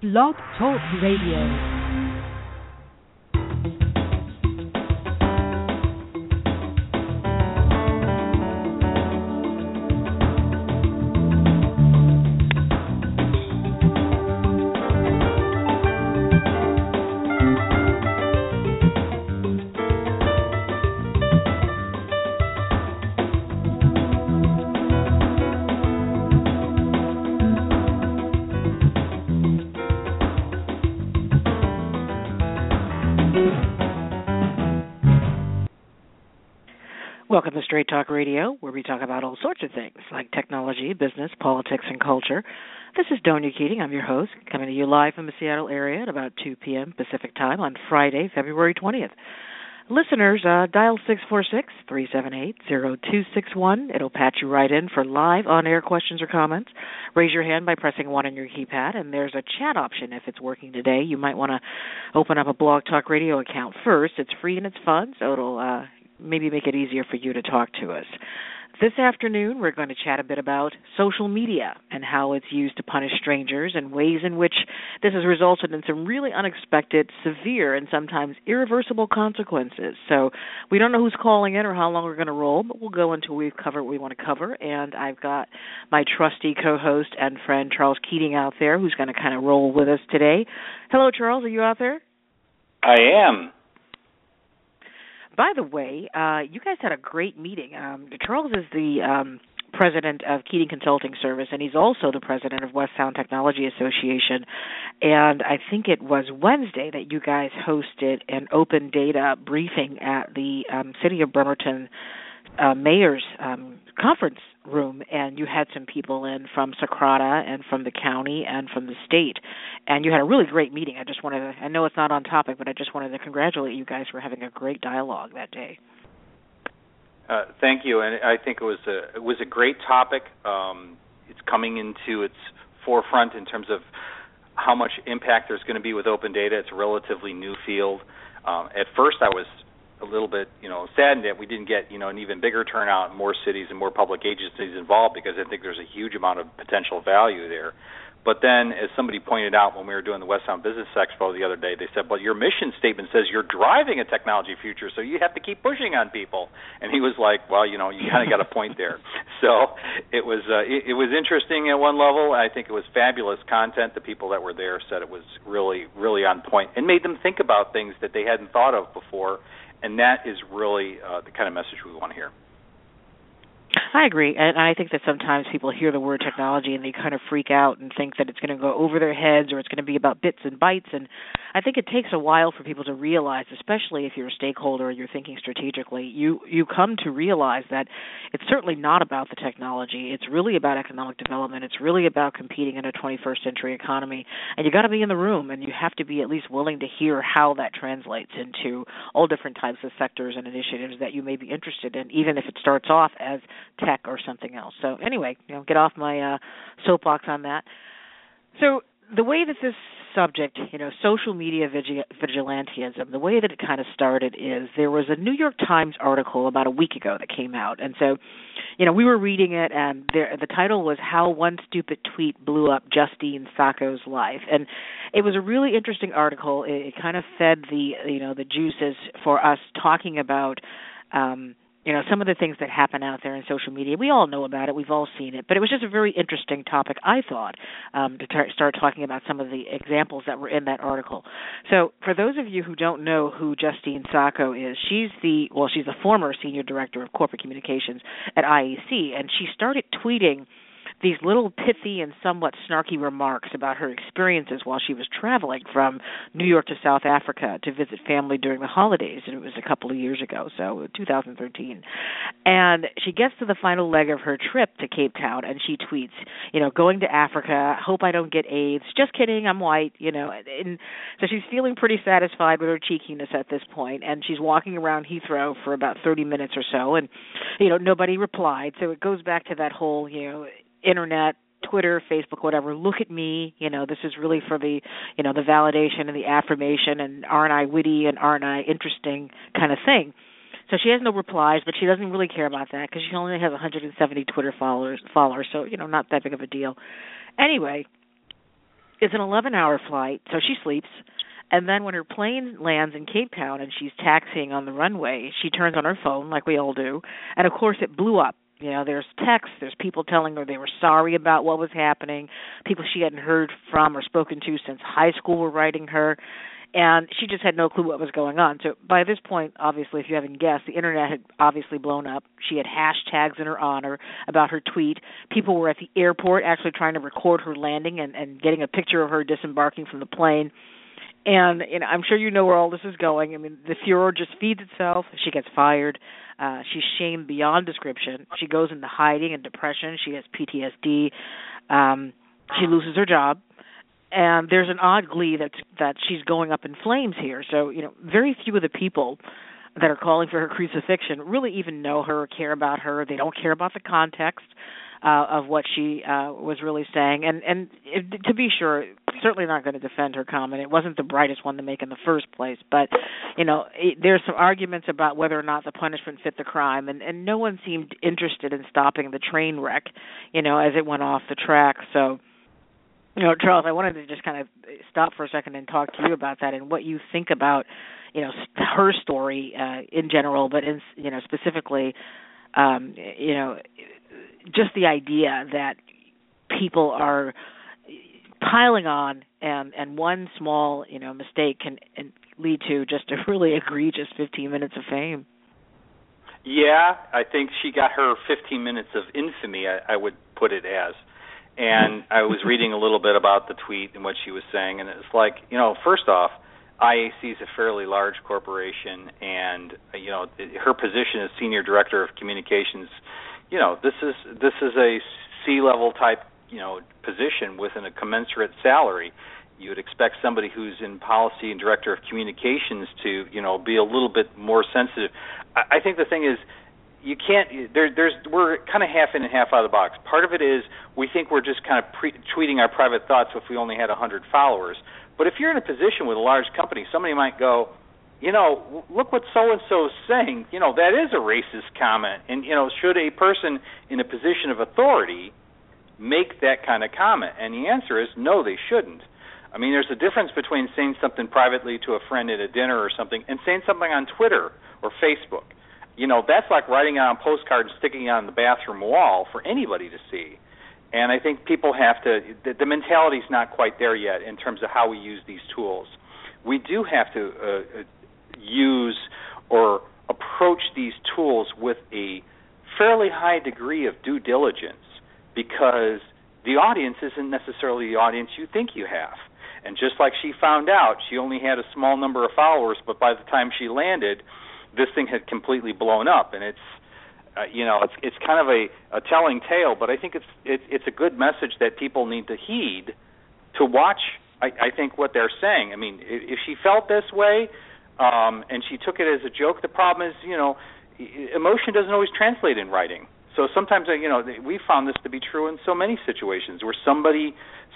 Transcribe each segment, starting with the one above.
Blog Talk Radio. Radio, where we talk about all sorts of things like technology, business, politics, and culture. This is Donia Keating. I'm your host, coming to you live from the Seattle area at about 2 p.m. Pacific Time on Friday, February 20th. Listeners, uh, dial 646-378-0261. It'll patch you right in for live on-air questions or comments. Raise your hand by pressing 1 on your keypad, and there's a chat option if it's working today. You might want to open up a Blog Talk Radio account first. It's free and it's fun, so it'll uh, maybe make it easier for you to talk to us. This afternoon, we're going to chat a bit about social media and how it's used to punish strangers and ways in which this has resulted in some really unexpected, severe, and sometimes irreversible consequences. So, we don't know who's calling in or how long we're going to roll, but we'll go until we've covered what we want to cover. And I've got my trusty co host and friend, Charles Keating, out there who's going to kind of roll with us today. Hello, Charles. Are you out there? I am. By the way, uh, you guys had a great meeting. Um, Charles is the um, president of Keating Consulting Service, and he's also the president of West Sound Technology Association. And I think it was Wednesday that you guys hosted an open data briefing at the um, City of Bremerton uh, Mayor's um, conference room and you had some people in from Socrata and from the county and from the state and you had a really great meeting. I just wanted to I know it's not on topic, but I just wanted to congratulate you guys for having a great dialogue that day. Uh, thank you, and I think it was a it was a great topic. Um, it's coming into its forefront in terms of how much impact there's going to be with open data. It's a relatively new field. Um, at first, I was a little bit, you know, saddened that we didn't get, you know, an even bigger turnout, more cities and more public agencies involved because I think there's a huge amount of potential value there. But then, as somebody pointed out when we were doing the West Sound Business Expo the other day, they said, "Well, your mission statement says you're driving a technology future, so you have to keep pushing on people." And he was like, "Well, you know, you kind of got a point there." So it was uh, it, it was interesting at one level. I think it was fabulous content. The people that were there said it was really really on point and made them think about things that they hadn't thought of before and that is really uh, the kind of message we want to hear. I agree, and I think that sometimes people hear the word technology and they kind of freak out and think that it's going to go over their heads or it's going to be about bits and bytes. And I think it takes a while for people to realize, especially if you're a stakeholder and you're thinking strategically, you you come to realize that it's certainly not about the technology. It's really about economic development. It's really about competing in a 21st century economy, and you got to be in the room and you have to be at least willing to hear how that translates into all different types of sectors and initiatives that you may be interested in, even if it starts off as tech or something else. So anyway, you know, get off my uh, soapbox on that. So the way that this subject, you know, social media vigilantism, the way that it kind of started is there was a New York Times article about a week ago that came out, and so, you know, we were reading it, and there, the title was "How One Stupid Tweet Blew Up Justine Sacco's Life," and it was a really interesting article. It, it kind of fed the, you know, the juices for us talking about. Um, you know some of the things that happen out there in social media we all know about it we've all seen it but it was just a very interesting topic i thought um, to tar- start talking about some of the examples that were in that article. So for those of you who don't know who justine sacco is she's the well she's the former senior director of corporate communications at IAC and she started tweeting these little pithy and somewhat snarky remarks about her experiences while she was traveling from New York to South Africa to visit family during the holidays, and it was a couple of years ago, so 2013. And she gets to the final leg of her trip to Cape Town, and she tweets, you know, going to Africa, hope I don't get AIDS. Just kidding, I'm white, you know. And so she's feeling pretty satisfied with her cheekiness at this point, and she's walking around Heathrow for about 30 minutes or so, and you know nobody replied. So it goes back to that whole, you know internet Twitter, Facebook, whatever, look at me, you know, this is really for the, you know, the validation and the affirmation and aren't I witty and aren't I interesting kind of thing. So she has no replies, but she doesn't really care about that because she only has 170 Twitter followers, followers, so you know, not that big of a deal. Anyway, it's an 11-hour flight, so she sleeps. And then when her plane lands in Cape Town and she's taxiing on the runway, she turns on her phone like we all do, and of course it blew up. You know, there's texts, there's people telling her they were sorry about what was happening, people she hadn't heard from or spoken to since high school were writing her and she just had no clue what was going on. So by this point, obviously, if you haven't guessed, the internet had obviously blown up. She had hashtags in her honor about her tweet. People were at the airport actually trying to record her landing and, and getting a picture of her disembarking from the plane. And you know, I'm sure you know where all this is going. I mean, the furor just feeds itself. She gets fired. Uh, she's shamed beyond description. She goes into hiding and depression. She has PTSD. Um, she loses her job and there's an odd glee that that she's going up in flames here. So you know, very few of the people that are calling for her crucifixion really even know her or care about her. They don't care about the context uh, of what she uh, was really saying. And and it, to be sure, certainly not going to defend her comment. It wasn't the brightest one to make in the first place. But you know, it, there's some arguments about whether or not the punishment fit the crime, and and no one seemed interested in stopping the train wreck, you know, as it went off the track. So you know, Charles, I wanted to just kind of stop for a second and talk to you about that and what you think about, you know, her story uh, in general, but in you know specifically, um, you know, just the idea that people are piling on and and one small you know mistake can lead to just a really egregious 15 minutes of fame. Yeah, I think she got her 15 minutes of infamy. I, I would put it as and I was reading a little bit about the tweet and what she was saying, and it's like, you know, first off, IAC is a fairly large corporation, and you know, her position as senior director of communications, you know, this is this is a C-level type, you know, position within a commensurate salary. You would expect somebody who's in policy and director of communications to, you know, be a little bit more sensitive. I, I think the thing is you can't there there's we're kind of half in and half out of the box part of it is we think we're just kind of pre- tweeting our private thoughts if we only had 100 followers but if you're in a position with a large company somebody might go you know look what so and so is saying. You know that is a racist comment. And you know should a person in a position of authority make that kind of comment? And the answer is no they shouldn't. I mean, there's a difference between saying something privately to a friend at a dinner or something and saying something on Twitter or Facebook. You know that's like writing it on a postcard and sticking it on the bathroom wall for anybody to see. And i think people have to the, the mentality is not quite there yet in terms of how we use these tools. We do have to uh, use or approach these tools with a fairly high degree of due diligence because the audience isn't necessarily the audience you think you have and just like she found out she only had a small number of followers but by the time she landed this thing had completely blown up, and it's uh, you know it's it's kind of a, a telling tale, but I think it's it, it's a good message that people need to heed to watch. I, I think what they're saying. I mean, if she felt this way um, and she took it as a joke, the problem is you know emotion doesn't always translate in writing. So sometimes, uh, you know, we found this to be true in so many situations where somebody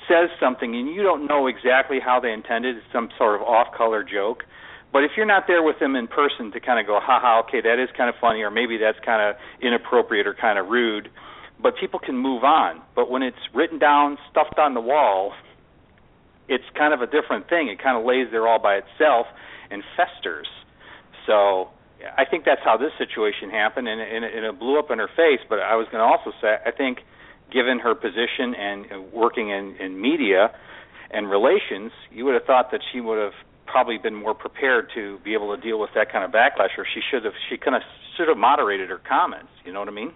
says something and you don't know exactly how they intended, it, some sort of off-color joke, but if you're not there with them in person to kind of go, haha, okay, that is kind of funny, or maybe that's kind of inappropriate or kind of rude, but people can move on. But when it's written down, stuffed on the wall, it's kind of a different thing. It kind of lays there all by itself and festers. So I think that's how this situation happened, and, and, and it blew up in her face. But I was going to also say, I think, given her position and working in, in media and relations, you would have thought that she would have probably been more prepared to be able to deal with that kind of backlash, or she should have she kind of should have moderated her comments. You know what I mean?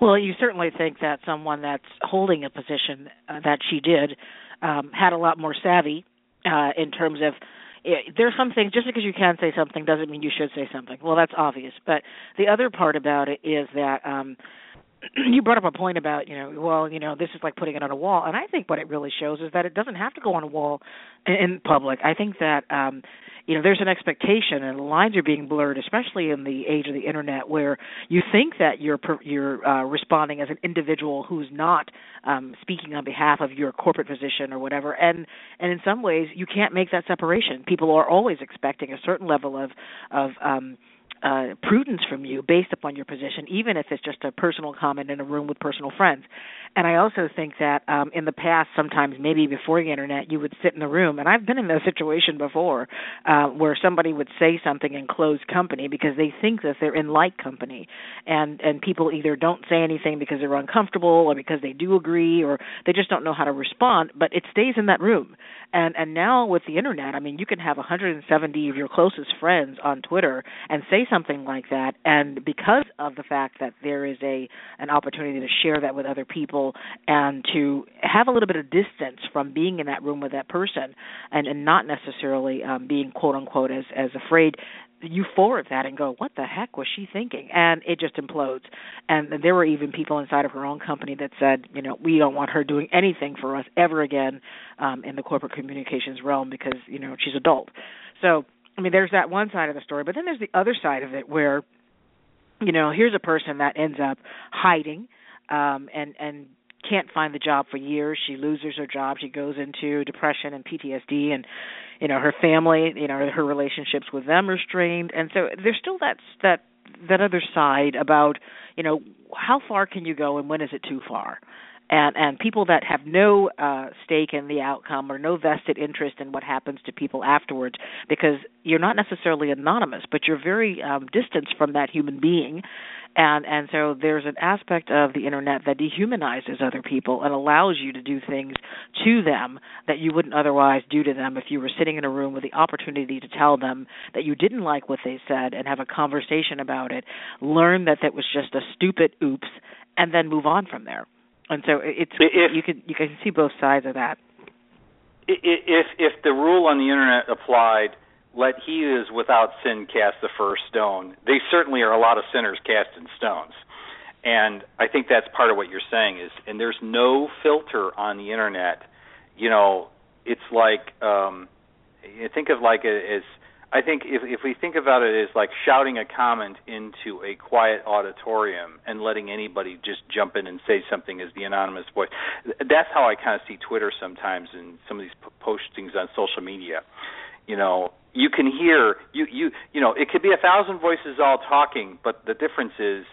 Well, you certainly think that someone that's holding a position uh, that she did um, had a lot more savvy uh, in terms of it, there's some things just because you can say something doesn't mean you should say something. Well, that's obvious. But the other part about it is that um you brought up a point about you know well you know this is like putting it on a wall. And i think what it really shows is that it doesn't have to go on a wall in public. I think that um you know there's an expectation and lines are being blurred especially in the age of the internet where you think that you're you're uh, responding as an individual who's not um speaking on behalf of your corporate position or whatever. And and in some ways you can't make that separation. People are always expecting a certain level of of um uh, prudence from you based upon your position, even if it's just a personal comment in a room with personal friends. And I also think that um, in the past, sometimes maybe before the internet, you would sit in the room, and I've been in that situation before, uh, where somebody would say something in closed company because they think that they're in light company, and and people either don't say anything because they're uncomfortable or because they do agree or they just don't know how to respond, but it stays in that room. And and now with the internet, I mean, you can have 170 of your closest friends on Twitter and say something like that, and because of the fact that there is a an opportunity to share that with other people and to have a little bit of distance from being in that room with that person and and not necessarily um being quote unquote as as afraid you forward that and go, what the heck was she thinking? And it just implodes. And there were even people inside of her own company that said, you know, we don't want her doing anything for us ever again um, in the corporate communications realm because you know she's adult. So I mean, there's that one side of the story, but then there's the other side of it where, you know, here's a person that ends up hiding um, and and can't find the job for years. She loses her job. She goes into depression and PTSD, and you know her family, you know her relationships with them are strained, and so there's still that that that other side about you know how far can you go and when is it too far and and people that have no uh stake in the outcome or no vested interest in what happens to people afterwards because you're not necessarily anonymous but you're very um distanced from that human being. And and so there's an aspect of the internet that dehumanizes other people and allows you to do things to them that you wouldn't otherwise do to them if you were sitting in a room with the opportunity to tell them that you didn't like what they said and have a conversation about it learn that that was just a stupid oops and then move on from there and so it's if, you can you can see both sides of that. If if the rule on the internet applied, let he is without sin cast the first stone. They certainly are a lot of sinners casting stones, and I think that's part of what you're saying is, and there's no filter on the internet. You know, it's like um, think of like a, as I think if if we think about it as like shouting a comment into a quiet auditorium and letting anybody just jump in and say something as the anonymous voice, that's how I kind of see Twitter sometimes and some of these postings on social media. You know, you can hear you you you know it could be a thousand voices all talking, but the difference is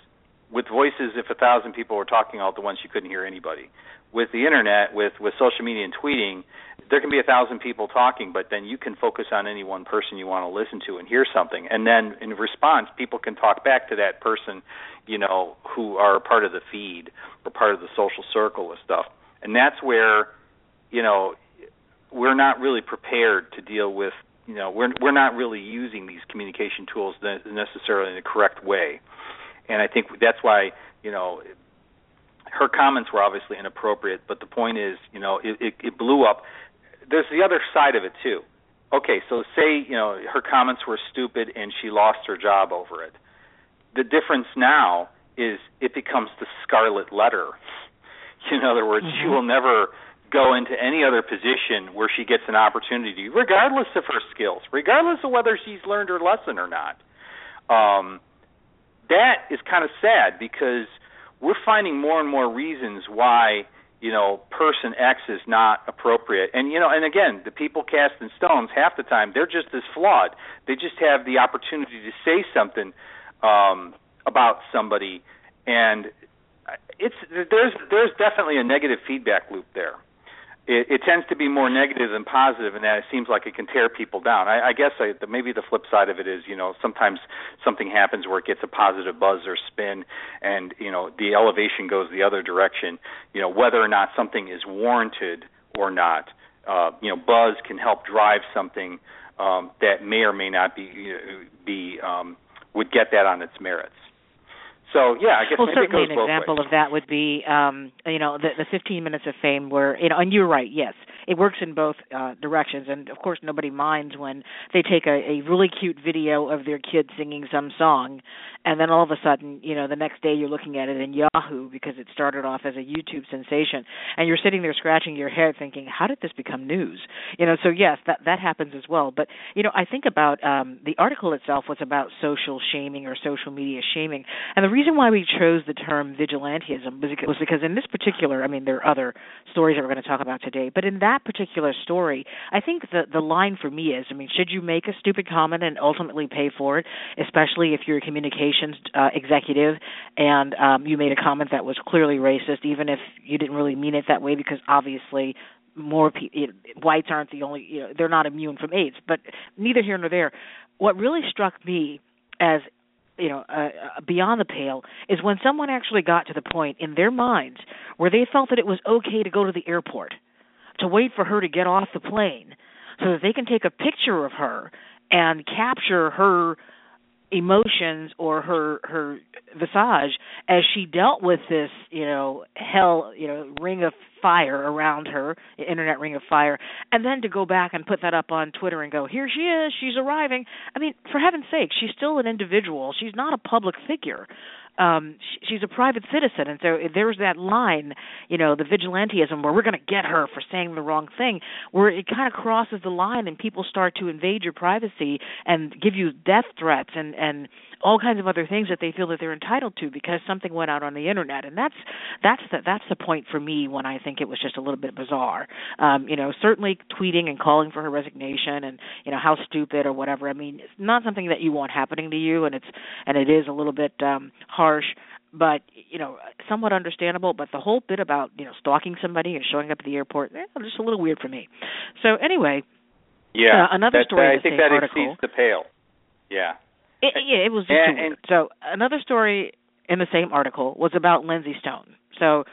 with voices if a thousand people were talking all at once you couldn't hear anybody with the internet, with with social media and tweeting, there can be a thousand people talking, but then you can focus on any one person you want to listen to and hear something, and then in response, people can talk back to that person, you know, who are part of the feed or part of the social circle of stuff, and that's where, you know, we're not really prepared to deal with, you know, we're we're not really using these communication tools necessarily in the correct way, and I think that's why, you know, her comments were obviously inappropriate, but the point is, you know, it, it, it blew up. There's the other side of it too. Okay, so say you know her comments were stupid and she lost her job over it. The difference now is it becomes the scarlet letter. In other words, mm-hmm. she will never go into any other position where she gets an opportunity, regardless of her skills, regardless of whether she's learned her lesson or not. Um, that is kind of sad because we're finding more and more reasons why you know person X is not appropriate. And you know, and again, the people casting stones half the time they're just as flawed. They just have the opportunity to say something um, about somebody, and it's there's there's definitely a negative feedback loop there it, it tends to be more negative than positive, and that it seems like it can tear people down. I, I guess I, the, maybe the flip side of it is, you know, sometimes something happens where it gets a positive buzz or spin, and you know, the elevation goes the other direction. You know, whether or not something is warranted or not, uh, you know, buzz can help drive something um, that may or may not be be um, would get that on its merits. So yeah, I guess well, certainly an example ways. of that would be, um, you know, the, the 15 minutes of fame, where you know, and you're right. Yes, it works in both uh, directions, and of course, nobody minds when they take a, a really cute video of their kid singing some song, and then all of a sudden, you know, the next day you're looking at it in Yahoo because it started off as a YouTube sensation, and you're sitting there scratching your head thinking, how did this become news? You know, so yes, that that happens as well. But you know, I think about um, the article itself was about social shaming or social media shaming, and the reason why we chose the term vigilantism was because in this particular, I mean, there are other stories that we're going to talk about today, but in that that particular story, I think the the line for me is, I mean, should you make a stupid comment and ultimately pay for it, especially if you're a communications uh, executive and um, you made a comment that was clearly racist, even if you didn't really mean it that way, because obviously more people you know, whites aren't the only you know they're not immune from AIDS but neither here nor there. What really struck me as you know uh, uh, beyond the pale is when someone actually got to the point in their minds where they felt that it was okay to go to the airport to wait for her to get off the plane so that they can take a picture of her and capture her emotions or her her visage as she dealt with this you know hell you know ring of fire around her internet ring of fire and then to go back and put that up on twitter and go here she is she's arriving. I mean for heaven's sake she's still an individual. She's not a public figure. Um she's a private citizen and so there's that line you know the vigilantism where we're going to get her for saying the wrong thing where it kind of crosses the line and people start to invade your privacy and give you death threats and and all kinds of other things that they feel that they're entitled to because something went out on the internet. And that's that's the that's the point for me when I think it was just a little bit bizarre. Um you know certainly tweeting and calling for her resignation and you know how stupid or whatever. I mean it's not something that you want happening to you and it's and it is a little bit um harsh but you know somewhat understandable. But the whole bit about you know stalking somebody and showing up at the airport eh, just a little weird for me. So anyway yeah uh, another that, story I think that article, exceeds the pale. Yeah it, yeah, it was just and, too weird. So another story in the same article was about Lindsey Stone. So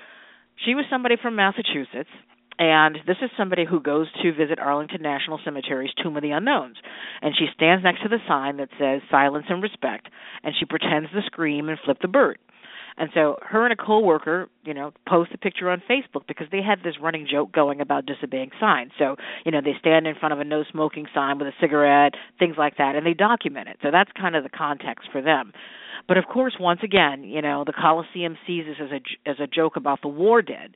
she was somebody from Massachusetts, and this is somebody who goes to visit Arlington National Cemetery's Tomb of the Unknowns. And she stands next to the sign that says "Silence and Respect," and she pretends to scream and flip the bird. And so her and a coworker, you know, post a picture on Facebook because they had this running joke going about disobeying signs. So, you know, they stand in front of a no smoking sign with a cigarette, things like that, and they document it. So that's kind of the context for them. But of course, once again, you know, the Coliseum sees this as a as a joke about the war dead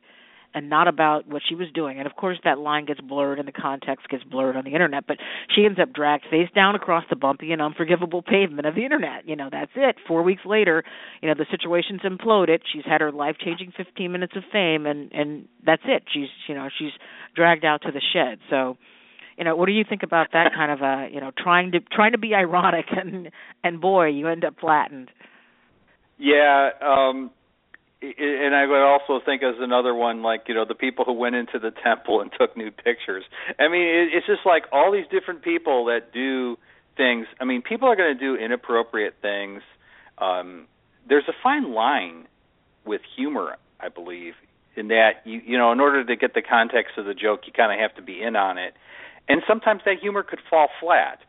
and not about what she was doing. And of course, that line gets blurred and the context gets blurred on the internet. But she ends up dragged face down across the bumpy and unforgivable pavement of the internet. You know, that's it. Four weeks later, you know, the situation's imploded. She's had her life changing 15 minutes of fame, and and that's it. She's you know she's dragged out to the shed. So you know what do you think about that kind of a you know trying to trying to be ironic and and boy you end up flattened yeah um and I would also think as another one, like you know, the people who went into the temple and took nude pictures. I mean, it's just like all these different people that do things. I mean, people are going to do inappropriate things. Um, there's a fine line with humor, I believe, in that you you know, in order to get the context of the joke, you kind of have to be in on it, and sometimes that humor could fall flat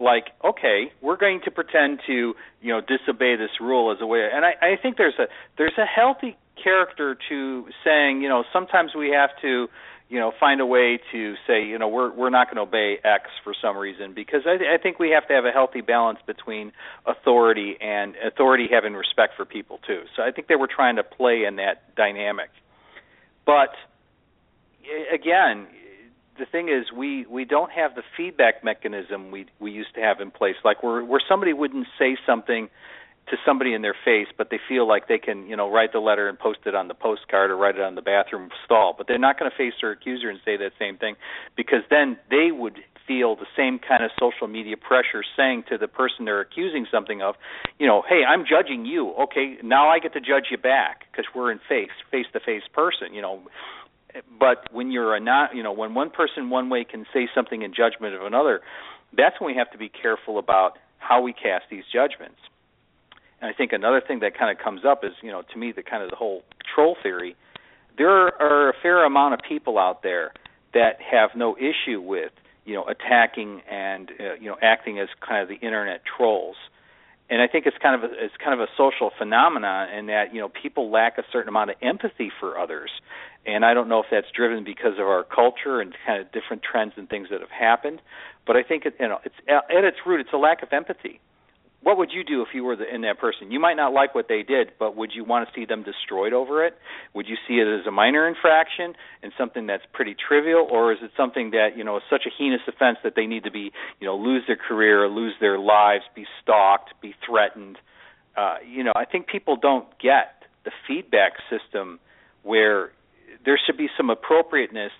like okay we're going to pretend to you know disobey this rule as a way and i i think there's a there's a healthy character to saying you know sometimes we have to you know find a way to say you know we're we're not going to obey x for some reason because i i think we have to have a healthy balance between authority and authority having respect for people too. So i think they were trying to play in that dynamic. But again the thing is we we don't have the feedback mechanism we we used to have in place. Like where where somebody wouldn't say something to somebody in their face but they feel like they can you know write the letter and post it on the postcard or write it on the bathroom stall. But they're not going to face their accuser and say that same thing because then they would feel the same kind of social media pressure saying to the person they're accusing something of you know hey i'm judging you. Okay now i get to judge you back because we're in face face to face person you know but when you're a not you know when one person one way can say something in judgment of another that's when we have to be careful about how we cast these judgments. And i think another thing that kind of comes up is you know to me the kind of the whole troll theory there are a fair amount of people out there that have no issue with you know attacking and uh, you know acting as kind of the internet trolls. And I think it's kind of a, it's kind of a social phenomenon in that you know people lack a certain amount of empathy for others, and I don't know if that's driven because of our culture and kind of different trends and things that have happened, but I think it, you know it's at its root it's a lack of empathy. What would you do if you were the, in that person? You might not like what they did, but would you want to see them destroyed over it? Would you see it as a minor infraction and something that's pretty trivial, or is it something that you know is such a heinous offense that they need to be you know lose their career, lose their lives, be stalked, be threatened? Uh, you know, I think people don't get the feedback system where there should be some appropriateness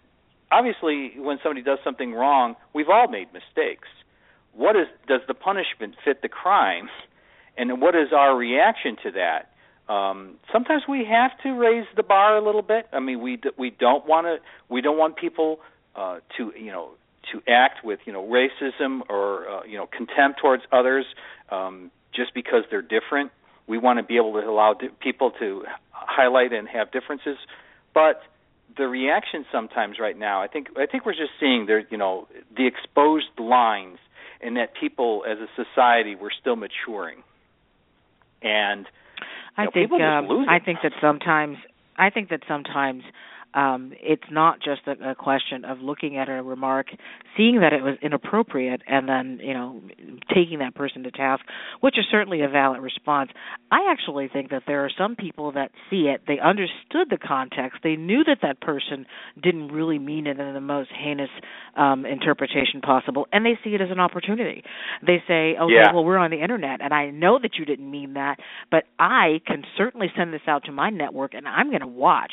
obviously when somebody does something wrong, we've all made mistakes. What is does the punishment fit the crime, and what is our reaction to that? Um, sometimes we have to raise the bar a little bit. I mean, we we don't want to we don't want people uh, to you know to act with you know racism or uh, you know contempt towards others um, just because they're different. We want to be able to allow di- people to highlight and have differences, but the reaction sometimes right now, I think I think we're just seeing there you know the exposed lines, and that people as a society we're still maturing, and I know, think um, I think that sometimes I think that sometimes um, it's not just a, a question of looking at a remark, seeing that it was inappropriate, and then you know taking that person to task, which is certainly a valid response. I actually think that there are some people that see it, they understood the context, they knew that that person didn't really mean it in the most heinous um, interpretation possible, and they see it as an opportunity. They say, "Okay, yeah. well, we're on the internet, and I know that you didn't mean that, but I can certainly send this out to my network, and I'm going to watch."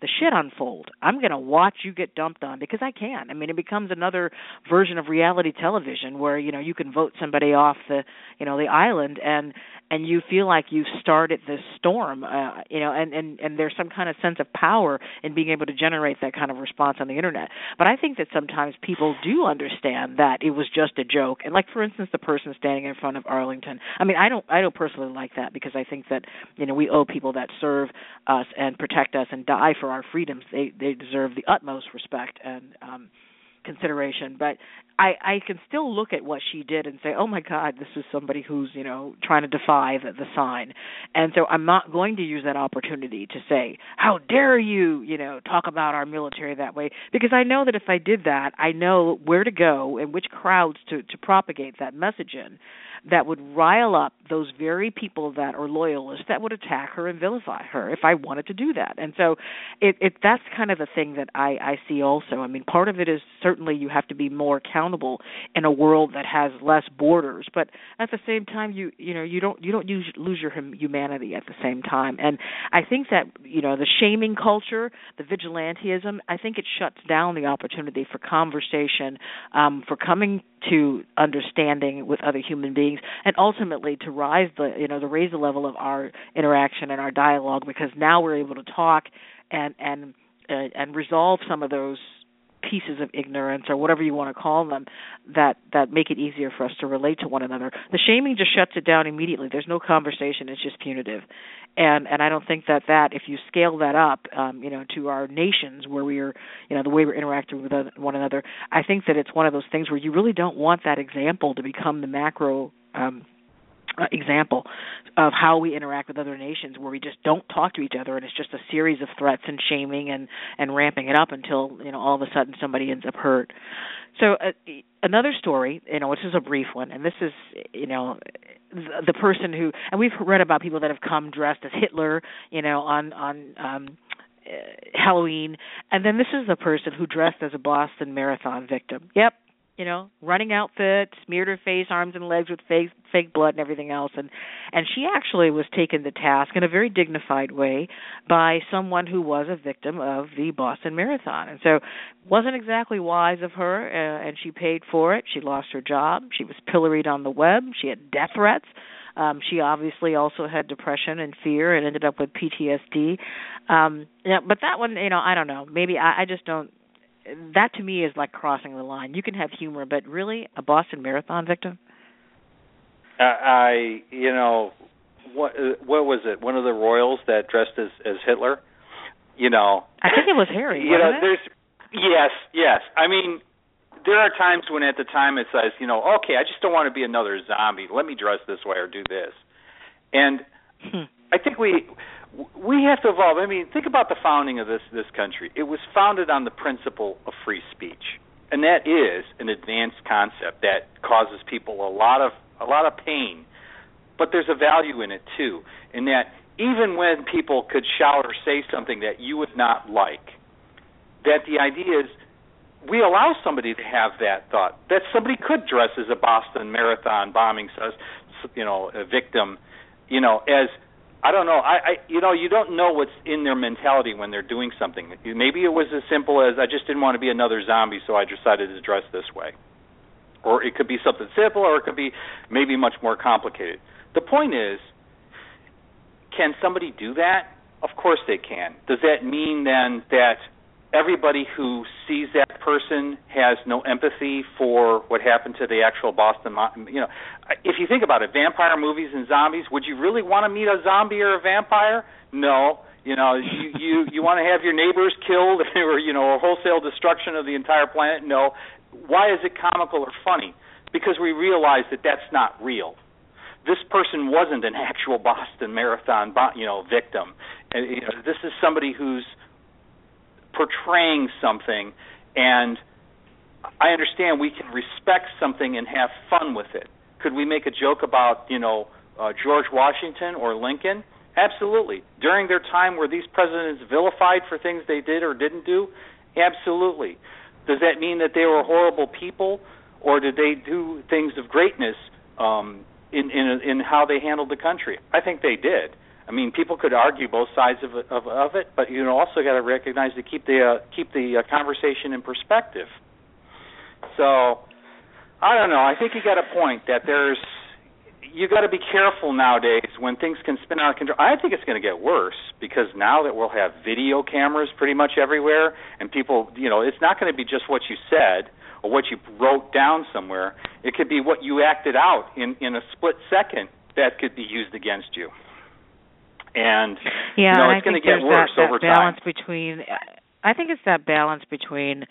The shit unfold. I'm going to watch you get dumped on because I can. I mean, it becomes another version of reality television where you know you can vote somebody off the you know the island and and you feel like you've started this storm. Uh, you know, and and and there's some kind of sense of power in being able to generate that kind of response on the internet. But I think that sometimes people do understand that it was just a joke. And like for instance, the person standing in front of Arlington. I mean, I don't I don't personally like that because I think that you know we owe people that serve us and protect us and die for our freedoms, they they deserve the utmost respect and um, consideration. But I I can still look at what she did and say, oh my God, this is somebody who's you know trying to defy the, the sign, and so I'm not going to use that opportunity to say, how dare you, you know, talk about our military that way, because I know that if I did that, I know where to go and which crowds to to propagate that message in that would rile up those very people that are loyalists that would attack her and vilify her if I wanted to do that. And so it, it that's kind of the thing that I, I see also. I mean, part of it is certainly you have to be more accountable in a world that has less borders, but at the same time you you know you don't you don't use, lose your humanity at the same time. And I think that you know the shaming culture, the vigilantism, I think it shuts down the opportunity for conversation, um, for coming to understanding with other human beings and ultimately to rise the you know to raise the level of our interaction and our dialogue because now we're able to talk and and uh, and resolve some of those pieces of ignorance or whatever you want to call them that that make it easier for us to relate to one another. The shaming just shuts it down immediately. There's no conversation. It's just punitive, and and I don't think that that if you scale that up, um, you know, to our nations where we are, you know, the way we're interacting with one another, I think that it's one of those things where you really don't want that example to become the macro. Um, example of how we interact with other nations where we just don't talk to each other and it's just a series of threats and shaming and and ramping it up until you know all of a sudden somebody ends up hurt. So uh, another story you know this is a brief one and this is you know the, the person who and we've read about people that have come dressed as Hitler you know on on um uh, Halloween and then this is the person who dressed as a Boston marathon victim. Yep you know, running outfit, smeared her face, arms and legs with fake fake blood and everything else and and she actually was taken to task in a very dignified way by someone who was a victim of the Boston Marathon. And so wasn't exactly wise of her uh, and she paid for it. She lost her job, she was pilloried on the web, she had death threats. Um, she obviously also had depression and fear and ended up with PTSD. Um, yeah, but that one, you know, I don't know. Maybe I, I just don't that to me is like crossing the line. You can have humor, but really, a Boston Marathon victim? Uh, I, you know, what uh, what was it? One of the royals that dressed as as Hitler. You know, I think it was Harry. You know, it? there's yes, yes. I mean, there are times when at the time it says, you know, okay, I just don't want to be another zombie. Let me dress this way or do this. And hmm. I think we we have to evolve. I mean, think about the founding of this this country. It was founded on the principle of free speech, and that is an advanced concept that causes people a lot of a lot of pain. But there's a value in it too, in that even when people could shout or say something that you would not like, that the idea is we allow somebody to have that thought that somebody could dress as a Boston Marathon bombing, you know, a victim, you know, as I don't know. I, I you know you don't know what's in their mentality when they're doing something. Maybe it was as simple as I just didn't want to be another zombie, so I decided to dress this way. Or it could be something simple, or it could be maybe much more complicated. The point is, can somebody do that? Of course they can. Does that mean then that everybody who sees that person has no empathy for what happened to the actual Boston. You know, if you think about it, vampire movies and zombies. Would you really want to meet a zombie or a vampire? No. You know, you you you want to have your neighbors killed or you know a wholesale destruction of the entire planet? No. Why is it comical or funny? Because we realize that that's not real. This person wasn't an actual Boston Marathon, you know, victim. You know, this is somebody who's portraying something and I understand we can respect something and have fun with it. Could we make a joke about, you know, uh, George Washington or Lincoln? Absolutely. During their time were these presidents vilified for things they did or didn't do? Absolutely. Does that mean that they were horrible people or did they do things of greatness um, in in in how they handled the country? I think they did. I mean, people could argue both sides of of, of it, but you also got to recognize to keep the uh, keep the uh, conversation in perspective. So, I don't know. I think you got a point that there's you got to be careful nowadays when things can spin out of control. I think it's going to get worse because now that we'll have video cameras pretty much everywhere, and people, you know, it's not going to be just what you said or what you wrote down somewhere. It could be what you acted out in in a split second that could be used against you and yeah, you know, it's going to get worse that, that over balance time. between. I think it's that balance between.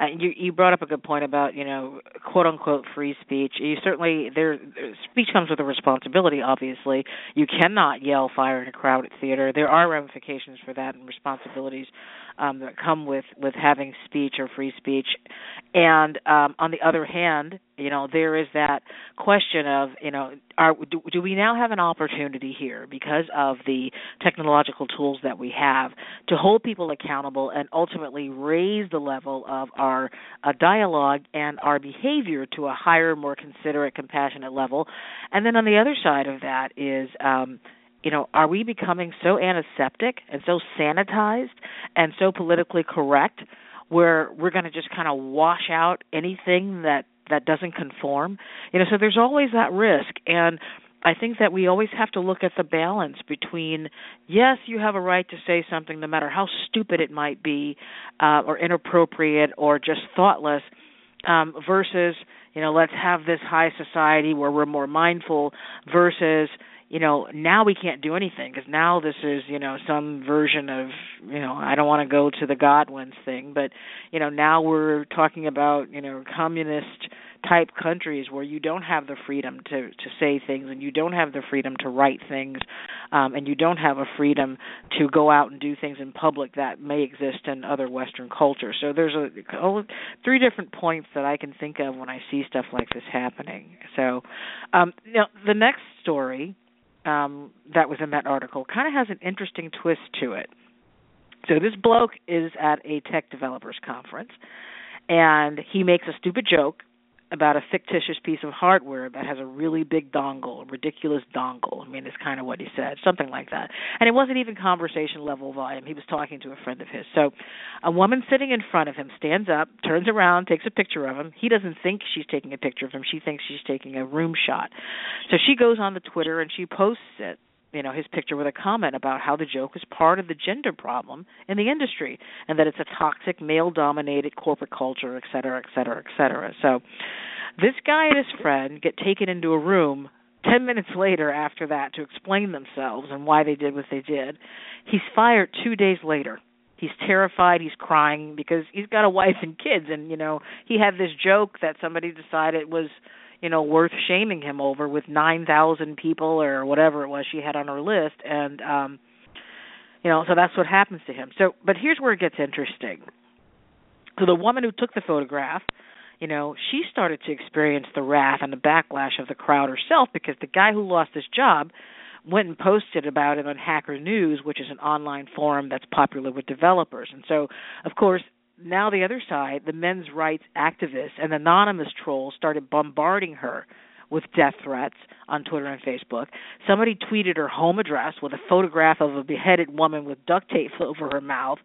Uh, you you brought up a good point about you know quote unquote free speech. You certainly there speech comes with a responsibility. Obviously, you cannot yell fire in a crowded theater. There are ramifications for that and responsibilities um, that come with with having speech or free speech. And um, on the other hand, you know there is that question of you know are do, do we now have an opportunity here because of the technological tools that we have to hold people accountable and ultimately raise the level of our uh, dialogue and our behavior to a higher, more considerate, compassionate level. And then on the other side of that is um, you know, are we becoming so antiseptic and so sanitized and so politically correct where we're going to just kind of wash out anything that that doesn't conform? You know, so there's always that risk and I think that we always have to look at the balance between yes, you have a right to say something no matter how stupid it might be uh or inappropriate or just thoughtless um versus you know let's have this high society where we're more mindful versus you know now we can't do anything because now this is you know some version of you know I don't want to go to the Godwin's thing, but you know now we're talking about you know communist type countries where you don't have the freedom to to say things and you don't have the freedom to write things um and you don't have a freedom to go out and do things in public that may exist in other western cultures. So there's a three different points that I can think of when I see stuff like this happening. So um know the next story um, that was in that article kind of has an interesting twist to it. So this bloke is at a tech developers conference, and he makes a stupid joke about a fictitious piece of hardware that has a really big dongle, a ridiculous dongle. I mean, it's kind of what he said, something like that. And it wasn't even conversation level volume. He was talking to a friend of his. So, a woman sitting in front of him stands up, turns around, takes a picture of him. He doesn't think she's taking a picture of him. She thinks she's taking a room shot. So she goes on the Twitter and she posts it you know his picture with a comment about how the joke is part of the gender problem in the industry and that it's a toxic male dominated corporate culture et cetera et cetera et cetera. So this guy and his friend get taken into a room 10 minutes later after that to explain themselves and why they did what they did. He's fired 2 days later. He's terrified. He's crying because he's got a wife and kids. And you know he had this joke that somebody decided was you know worth shaming him over with 9,000 people or whatever it was she had on her list. And um you know so that's what happens to him. So but here's where it gets interesting. So the woman who took the photograph you know she started to experience the wrath and the backlash of the crowd herself because the guy who lost his job went and posted about it on Hacker News, which is an online forum that's popular with developers. And so, of course, now the other side, the men's rights activists and anonymous trolls started bombarding her with death threats on Twitter and Facebook. Somebody tweeted her home address with a photograph of a beheaded woman with duct tape over her mouth.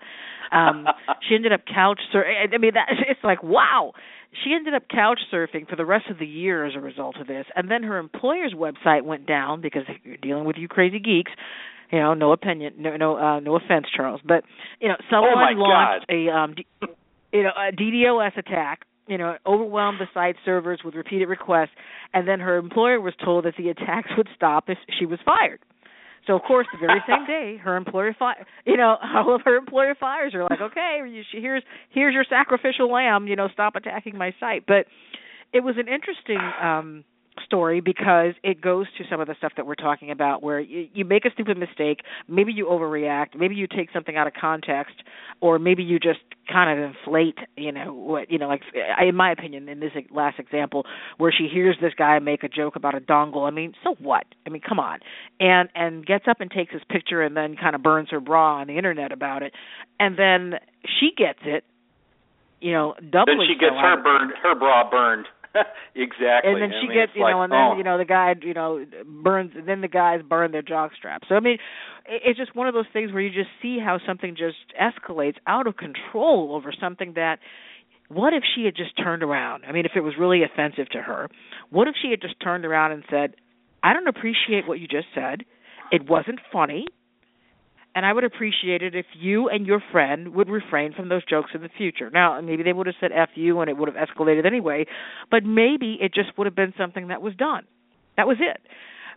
Um, she ended up couch sur- I mean, that it's like wow. She ended up couch surfing for the rest of the year as a result of this, and then her employer's website went down because you're dealing with you crazy geeks. You know, no opinion, no, no, uh, no offense, Charles, but you know, someone oh launched God. a um, D- you know, a DDoS attack you know, overwhelmed the site servers with repeated requests, and then her employer was told that the attacks would stop if she was fired. So of course, the very same day, her employer fi- you know, all of her employer fires her like, okay, here's here's your sacrificial lamb, you know, stop attacking my site. But it was an interesting um story because it goes to some of the stuff that we're talking about where you, you make a stupid mistake maybe you overreact maybe you take something out of context or maybe you just kind of inflate you know what you know like in my opinion in this last example where she hears this guy make a joke about a dongle. I mean so what? I mean come on. And and gets up and takes his picture and then kind of burns her bra on the internet about it. And then she gets it you know doubly then she gets so her burned her bra burned exactly. And then I she mean, gets, you like, know, and then oh. you know the guy, you know, burns. And Then the guys burn their jock straps. So I mean, it's just one of those things where you just see how something just escalates out of control over something that. What if she had just turned around? I mean, if it was really offensive to her, what if she had just turned around and said, "I don't appreciate what you just said. It wasn't funny and I would appreciate it if you and your friend would refrain from those jokes in the future. Now, maybe they would have said F you and it would have escalated anyway, but maybe it just would have been something that was done. That was it.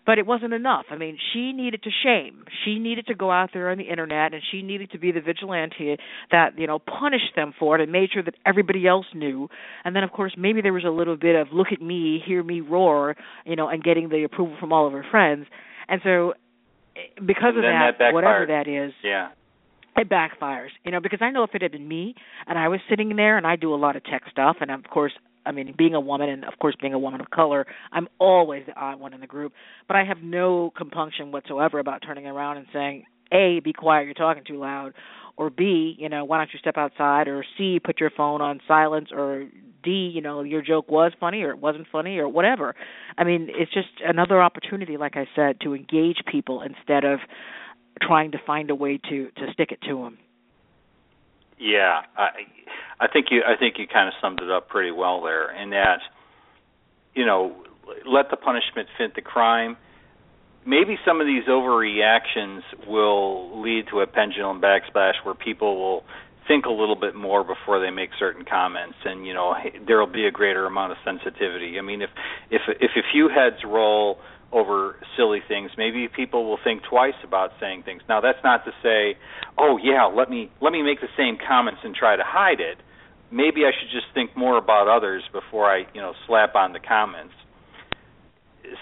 But it wasn't enough. I mean, she needed to shame. She needed to go out there on the internet and she needed to be the vigilante that, you know, punished them for it and made sure that everybody else knew. And then of course maybe there was a little bit of look at me, hear me roar, you know, and getting the approval from all of her friends. And so because of that, that, whatever that is, yeah, it backfires. You know, because I know if it had been me and I was sitting there and I do a lot of tech stuff, and of course, I mean, being a woman and of course being a woman of color, I'm always the odd one in the group. But I have no compunction whatsoever about turning around and saying, "A, be quiet, you're talking too loud," or B, you know, why don't you step outside, or C, put your phone on silence, or D, you know, your joke was funny or it wasn't funny or whatever. I mean, it's just another opportunity, like I said, to engage people instead of trying to find a way to to stick it to them. Yeah, I I think you I think you kind of summed it up pretty well there. In that, you know, let the punishment fit the crime maybe some of these overreactions will lead to a pendulum backslash where people will think a little bit more before they make certain comments. And you know there'll be a greater amount of sensitivity. I mean if if if a few heads roll over silly things maybe people will think twice about saying things. Now that's not to say oh yeah let me let me make the same comments and try to hide it. Maybe i should just think more about others before i you know slap on the comments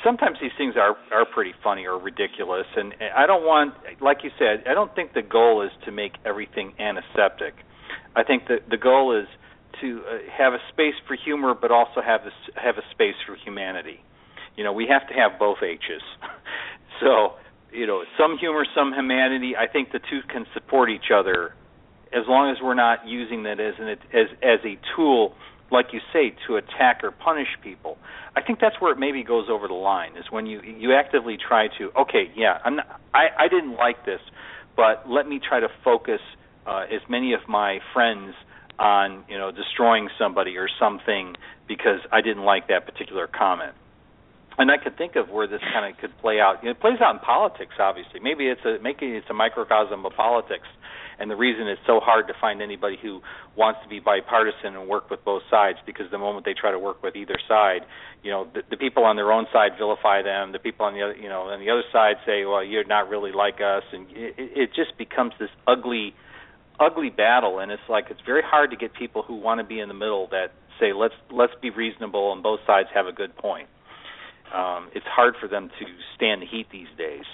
sometimes these things are are pretty funny or ridiculous and I don't want like you said I don't think the goal is to make everything antiseptic. I think that the goal is to uh, have a space for humor but also have this have a space for humanity. You know, we have to have both H's. so, you know, some humor, some humanity. I think the two can support each other as long as we're not using that as an as as a tool like you say, to attack or punish people. I think that's where it maybe goes over the line is when you you actively try to okay, yeah, I'm not, I I didn't like this, but let me try to focus uh, as many of my friends on you know destroying somebody or something because I didn't like that particular comment. And I could think of where this kind of could play out. It plays out in politics, obviously. Maybe it's a maybe it's a microcosm of politics and the reason it's so hard to find anybody who wants to be bipartisan and work with both sides because the moment they try to work with either side, you know, the, the people on their own side vilify them, the people on the other, you know, on the other side say, well, you're not really like us, and it, it just becomes this ugly, ugly battle, and it's like it's very hard to get people who want to be in the middle that say let's let's be reasonable and both sides have a good point. Um, it's hard for them to stand the heat these days.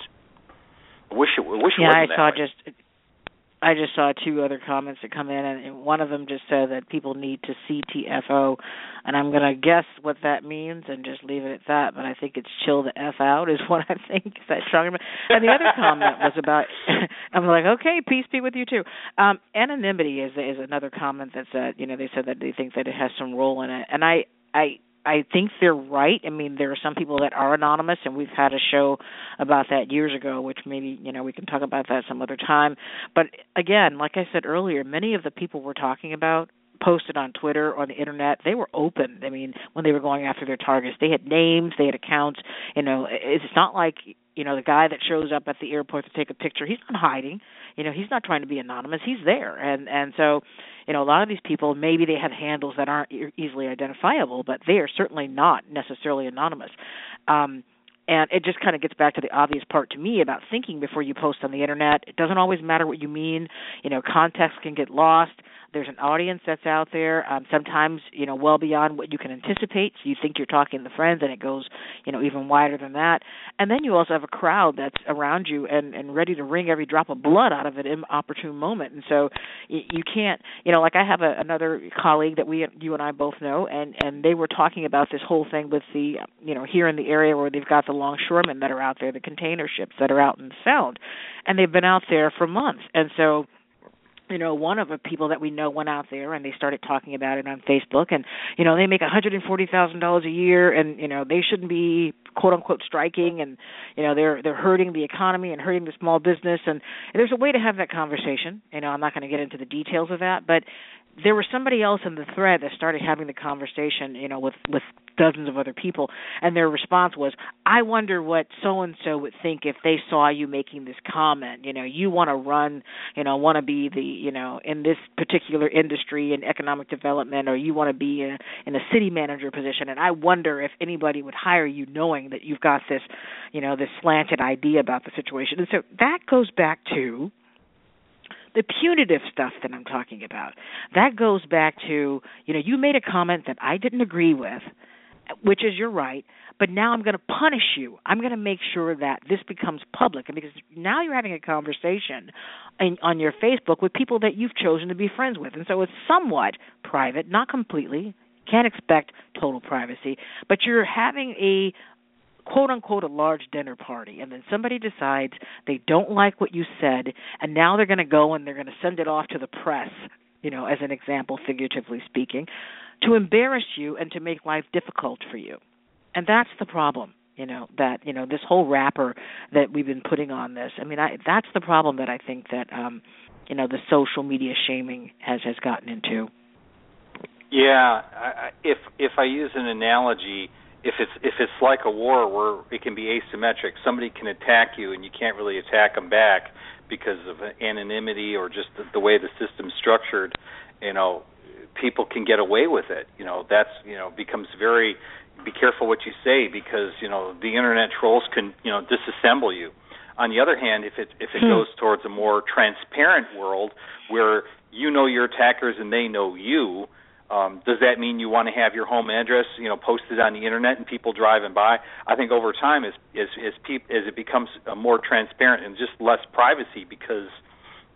I wish it, I wish it yeah, wasn't I saw way. just I just saw two other comments that come in, and one of them just said that people need to CTFO, and I'm going to guess what that means and just leave it at that. But I think it's chill the f out is what I think. Is that strong? And the other comment was about. I'm like, okay, peace be with you too. Um, anonymity is is another comment that said, you know, they said that they think that it has some role in it, and I I I think they're right. I mean, there are some people that are anonymous, and we've had a show about that years ago, which maybe you know we can talk about that some other time. But again, like I said earlier, many of the people we're talking about posted on Twitter or the internet, they were open. I mean, when they were going after their targets, they had names, they had accounts. You know, it's not like you know the guy that shows up at the airport to take a picture. He's not hiding. You know, he's not trying to be anonymous. He's there, and and so you know a lot of these people maybe they have handles that aren't easily identifiable, but they are certainly not necessarily anonymous. Um, and it just kind of gets back to the obvious part to me about thinking before you post on the internet. It doesn't always matter what you mean. You know, context can get lost there's an audience that's out there. Um sometimes you know well beyond what you can anticipate. So you think you're talking to friends and it goes you know even wider than that. And then you also have a crowd that's around you and and ready to wring every drop of blood out of an inopportune moment. And so you, you can't you know like i have a, another colleague that we you and i both know and and they were talking about this whole thing with the you know here in the area where they've got the longshoremen that are out there the container ships that are out in the sound. And they've been out there for months. And so you know one of the people that we know went out there and they started talking about it on Facebook and you know they make a hundred and forty thousand dollars a year and you know they shouldn't be quote unquote striking and you know they're they're hurting the economy and hurting the small business. And, and there's a way to have that conversation. You know I'm not going to get into the details of that but there was somebody else in the thread that started having the conversation, you know, with with dozens of other people, and their response was, "I wonder what so and so would think if they saw you making this comment. You know, you want to run, you know, want to be the, you know, in this particular industry in economic development, or you want to be in, in a city manager position. And I wonder if anybody would hire you knowing that you've got this, you know, this slanted idea about the situation. And so that goes back to the punitive stuff that I'm talking about. That goes back to, you know, you made a comment that I didn't agree with, which is you're right, but now I'm going to punish you. I'm going to make sure that this becomes public and because now you're having a conversation in, on your Facebook with people that you've chosen to be friends with. And so it's somewhat private, not completely. Can't expect total privacy, but you're having a quote unquote a large dinner party. And then somebody decides they don't like what you said and now they're going to go and they're going to send it off to the press you know as an example figuratively speaking to embarrass you and to make life difficult for you. And that's the problem you know that you know this whole wrapper that we've been putting on this. I mean i that's the problem that i think that um you know the social media shaming has has gotten into. Yeah I, if if i use an analogy if it's if it's like a war where it can be asymmetric, somebody can attack you and you can't really attack them back because of anonymity or just the, the way the system's structured. You know, people can get away with it. You know, that's you know becomes very. Be careful what you say because you know the internet trolls can you know disassemble you. On the other hand, if it if it hmm. goes towards a more transparent world where you know your attackers and they know you, um, does that mean you want to have your home address, you know, posted on the internet and people driving by? I think over time, as as as, as it becomes uh, more transparent and just less privacy, because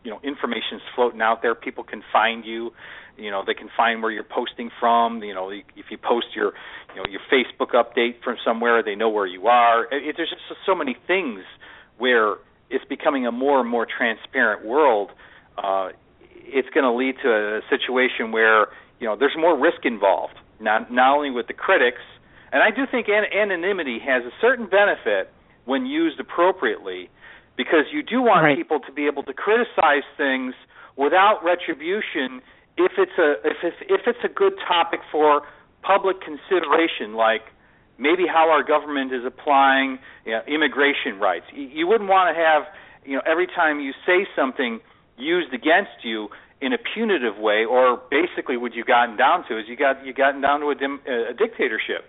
you know information is floating out there, people can find you. You know, they can find where you're posting from. You know, if you post your, you know, your Facebook update from somewhere, they know where you are. It, there's just so many things where it's becoming a more and more transparent world. Uh, it's going to lead to a situation where you know, there's more risk involved. Not not only with the critics, and I do think an- anonymity has a certain benefit when used appropriately, because you do want right. people to be able to criticize things without retribution if it's a if it's, if it's a good topic for public consideration, like maybe how our government is applying you know, immigration rights. You, you wouldn't want to have you know every time you say something used against you in a punitive way, or basically what you've gotten down to is you got you gotten down to a, dim, a dictatorship,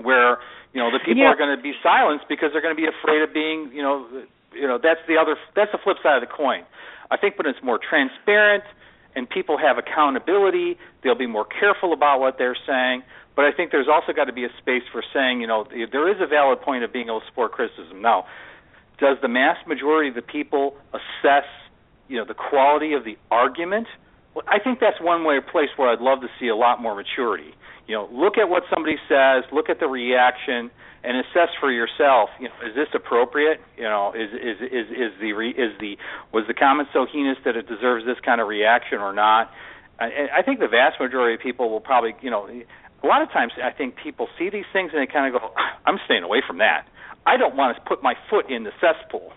where you know the people yeah. are going to be silenced because they're going to be afraid of being you know you know that's the other that's the flip side of the coin. I think when it's more transparent and people have accountability, they'll be more careful about what they're saying. But I think there's also got to be a space for saying, you know, there is a valid point of being able to support criticism. Now, does the mass majority of the people assess you know the quality of the argument. Well, I think that's one way, place where I'd love to see a lot more maturity. You know, look at what somebody says, look at the reaction, and assess for yourself. You know, is this appropriate? You know, is is is is the is the was the comment so heinous that it deserves this kind of reaction or not? I, I think the vast majority of people will probably, you know, a lot of times I think people see these things and they kind of go, "I'm staying away from that. I don't want to put my foot in the cesspool."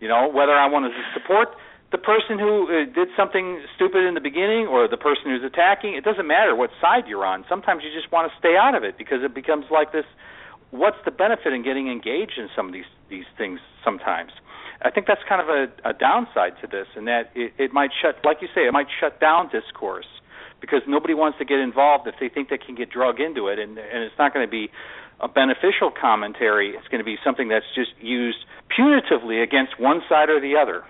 You know, whether I want to support the person who uh, did something stupid in the beginning or the person who's attacking, it doesn't matter what side you're on. Sometimes you just want to stay out of it because it becomes like this what's the benefit in getting engaged in some of these these things sometimes? I think that's kind of a, a downside to this, and that it, it might shut, like you say, it might shut down discourse because nobody wants to get involved if they think they can get drug into it, and and it's not going to be a beneficial commentary. It's going to be something that's just used punitively against one side or the other.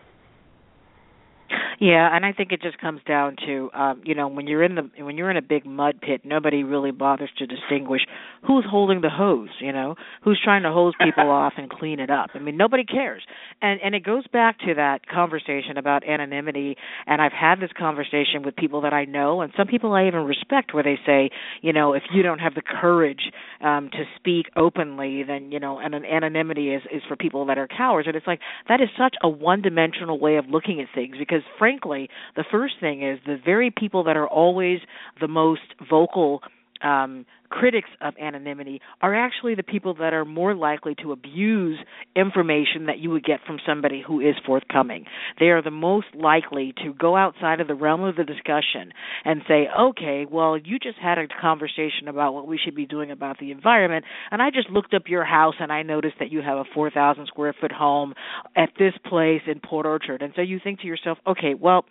Yeah, and I think it just comes down to um, you know when you're in the when you're in a big mud pit, nobody really bothers to distinguish who's holding the hose, you know, who's trying to hose people off and clean it up. I mean, nobody cares. And and it goes back to that conversation about anonymity. And I've had this conversation with people that I know, and some people I even respect, where they say, you know, if you don't have the courage um, to speak openly, then you know, and an anonymity is is for people that are cowards. And it's like that is such a one-dimensional way of looking at things because frankly, the first thing is the very people that are always the most vocal um, critics of anonymity are actually the people that are more likely to abuse information that you would get from somebody who is forthcoming. They are the most likely to go outside of the realm of the discussion and say, okay, well, you just had a conversation about what we should be doing about the environment, and I just looked up your house and I noticed that you have a 4,000 square foot home at this place in Port Orchard. And so you think to yourself, okay, well,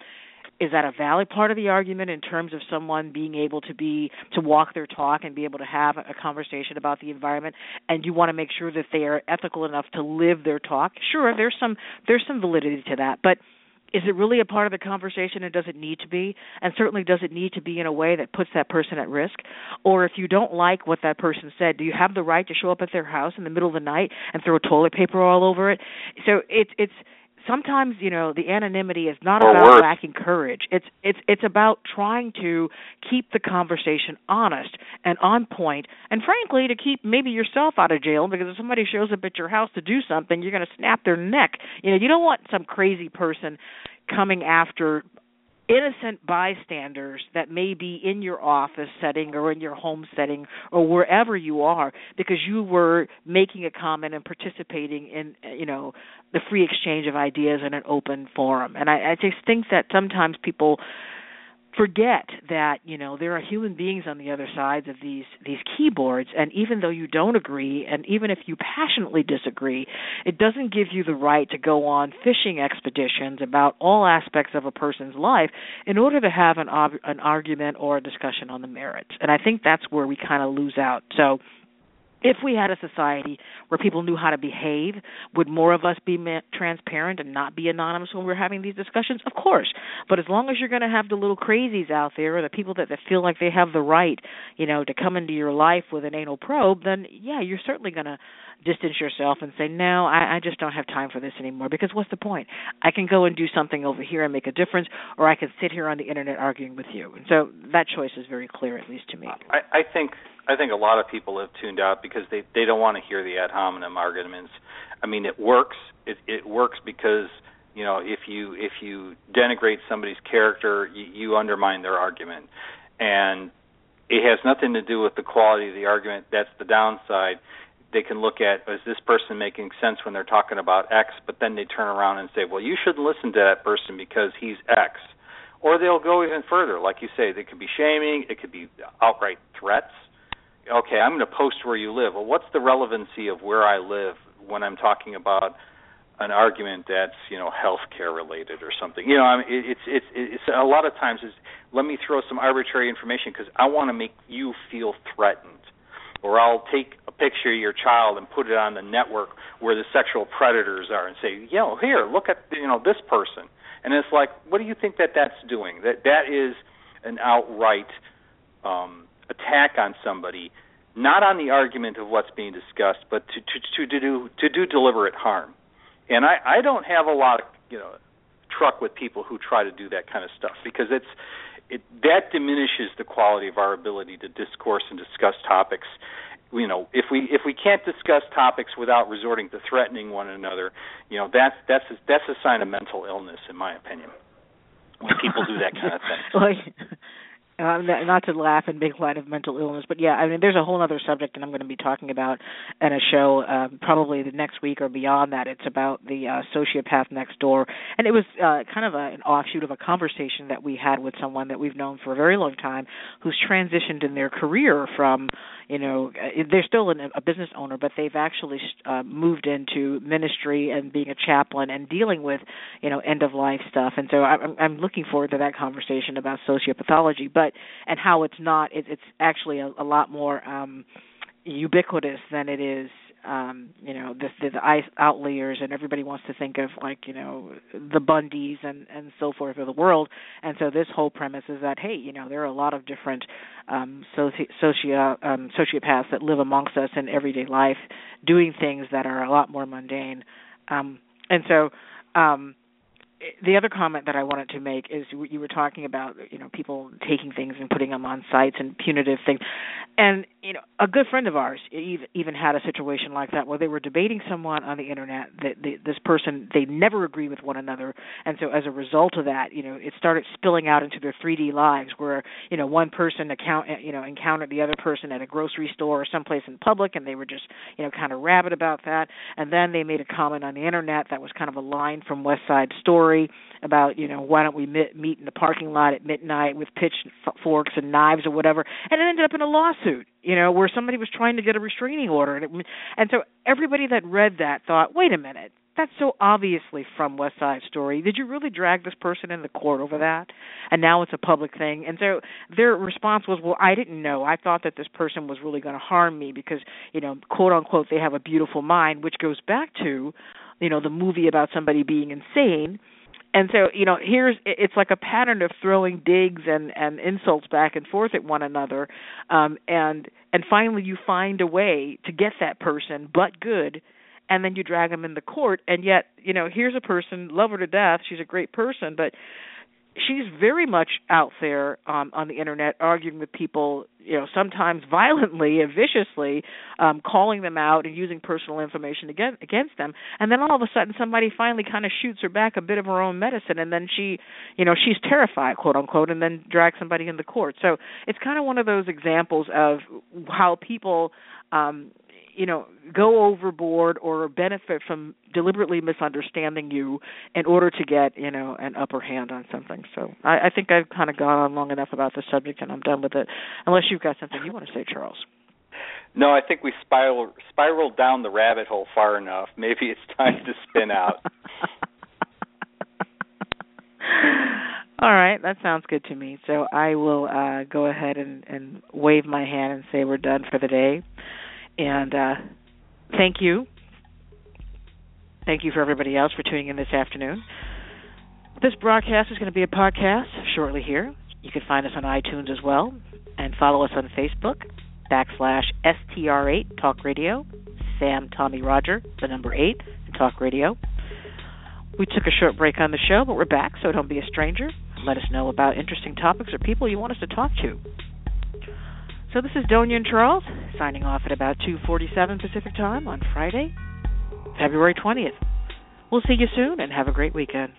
is that a valid part of the argument in terms of someone being able to be to walk their talk and be able to have a conversation about the environment? And you want to make sure that they are ethical enough to live their talk? Sure there's some there's some validity to that but is it really a part of the conversation and does it need to be? And certainly does it need to be in a way that puts that person at risk? Or if you don't like what that person said do you have the right to show up at their house in the middle of the night and throw toilet paper all over it? So it's it's sometimes you know the anonymity is not or about worse. lacking courage it's it's it's about trying to keep the conversation honest and on point and frankly to keep maybe yourself out of jail because if somebody shows up at your house to do something you're going to snap their neck you know you don't want some crazy person coming after innocent bystanders that may be in your office setting or in your home setting or wherever you are because you were making a comment and participating in you know the free exchange of ideas in an open forum. And i, I just think that sometimes people forget that you know there are human beings on the other sides of these these keyboards and even though you don't agree and even if you passionately disagree it doesn't give you the right to go on fishing expeditions about all aspects of a person's life in order to have an ob- an argument or a discussion on the merits. And i think that's where we kind of lose out. So if we had a society where people knew how to behave, would more of us be ma- transparent and not be anonymous when we're having these discussions? Of course. But as long as you're going to have the little crazies out there or the people that, that feel like they have the right, you know, to come into your life with an anal probe, then yeah, you're certainly going to distance yourself and say, no, I, I just don't have time for this anymore. Because what's the point? I can go and do something over here and make a difference, or I can sit here on the internet arguing with you. And so that choice is very clear, at least to me. I, I think I think a lot of people have tuned out because they they don't want to hear the ad hominem arguments. I mean, it works. It it works because you know if you if you denigrate somebody's character, you, you undermine their argument, and it has nothing to do with the quality of the argument. That's the downside. They can look at is this person making sense when they're talking about X, but then they turn around and say, well, you shouldn't listen to that person because he's X. Or they'll go even further, like you say, they could be shaming, it could be outright threats okay, I'm going to post where you live. Well, what's the relevancy of where I live when I'm talking about an argument that's you know healthcare related or something? You know, I mean, it's it's it's a lot of times is let me throw some arbitrary information because I want to make you feel threatened, or I'll take a picture of your child and put it on the network where the sexual predators are and say, you know, here, look at you know this person, and it's like, what do you think that that's doing? That that is an outright um, attack on somebody, not on the argument of what's being discussed, but to to, to do to do deliberate harm. And I I don't have a lot of you know truck with people who try to do that kind of stuff because it's it that diminishes the quality of our ability to discourse and discuss topics. You know if we if we can't discuss topics without resorting to threatening one another you know that's that's a, that's a sign of mental illness in my opinion when people do that kind of thing uh, not to laugh and make light of mental illness, but yeah, I mean, there's a whole other subject that I'm going to be talking about in a show um, probably the next week or beyond that. It's about the uh, sociopath next door, and it was uh, kind of a, an offshoot of a conversation that we had with someone that we've known for a very long time, who's transitioned in their career from, you know, uh, they're still an, a business owner, but they've actually uh, moved into ministry and being a chaplain and dealing with, you know, end of life stuff. And so I'm, I'm looking forward to that conversation about sociopathology, but and how it's not it, it's actually a, a lot more um ubiquitous than it is um you know the the, the ice outliers and everybody wants to think of like you know the bundys and and so forth of the world. And so this whole premise is that hey you know there are a lot of different um soci um sociopaths that live amongst us in everyday life doing things that are a lot more mundane. Um and so um the other comment that I wanted to make is you were talking about you know people taking things and putting them on sites and punitive things, and you know a good friend of ours even had a situation like that where they were debating someone on the internet that this person they never agree with one another, and so as a result of that you know it started spilling out into their 3D lives where you know one person account eh, you know encountered the other person at a grocery store or someplace in public and they were just you know kind of rabid about that, and then they made a comment on the internet that was kind of a line from West Side Story about you know why don't we meet in the parking lot at midnight with pitchforks and knives or whatever, and it ended up in a lawsuit. You know where somebody was trying to get a restraining order, and it, and so everybody that read that thought, wait a minute, that's so obviously from West Side Story. Did you really drag this person in the court over that? And now it's a public thing. And so their response was, "Well, I didn't know. I thought that this person was really going to harm me because, you know, quote unquote, they have a beautiful mind," which goes back to, you know, the movie about somebody being insane and so you know here's it's like a pattern of throwing digs and and insults back and forth at one another um and and finally you find a way to get that person but good and then you drag them in the court and yet you know here's a person love her to death she's a great person but she's very much out there um, on the internet arguing with people, you know, sometimes violently and viciously, um, calling them out and using personal information against against them. And then all of a sudden, somebody finally kind of shoots her back a bit of her own medicine, and then she, you know, she's terrified, quote unquote, and then drags somebody in the court. So it's kind of one of those examples of how people um you know go overboard or benefit from deliberately misunderstanding you in order to get you know an upper hand on something. So i, I think i've kind of gone on long enough about the subject and i'm done with it. Unless you've got something you want to say charles. No i think we spiral spiraled down the rabbit hole far enough. Maybe it's time to spin out. All right, that sounds good to me. So I will uh, go ahead and, and wave my hand and say we're done for the day. And uh, thank you. Thank you for everybody else for tuning in this afternoon. This broadcast is going to be a podcast shortly here. You can find us on iTunes as well and follow us on Facebook backslash STR8 Talk Radio, Sam Tommy Roger, the number 8, and Talk Radio. We took a short break on the show, but we're back, so don't be a stranger. Let us know about interesting topics or people you want us to talk to. So this is Donia and Charles signing off at about 2:47 Pacific Time on Friday, February 20th. We'll see you soon and have a great weekend.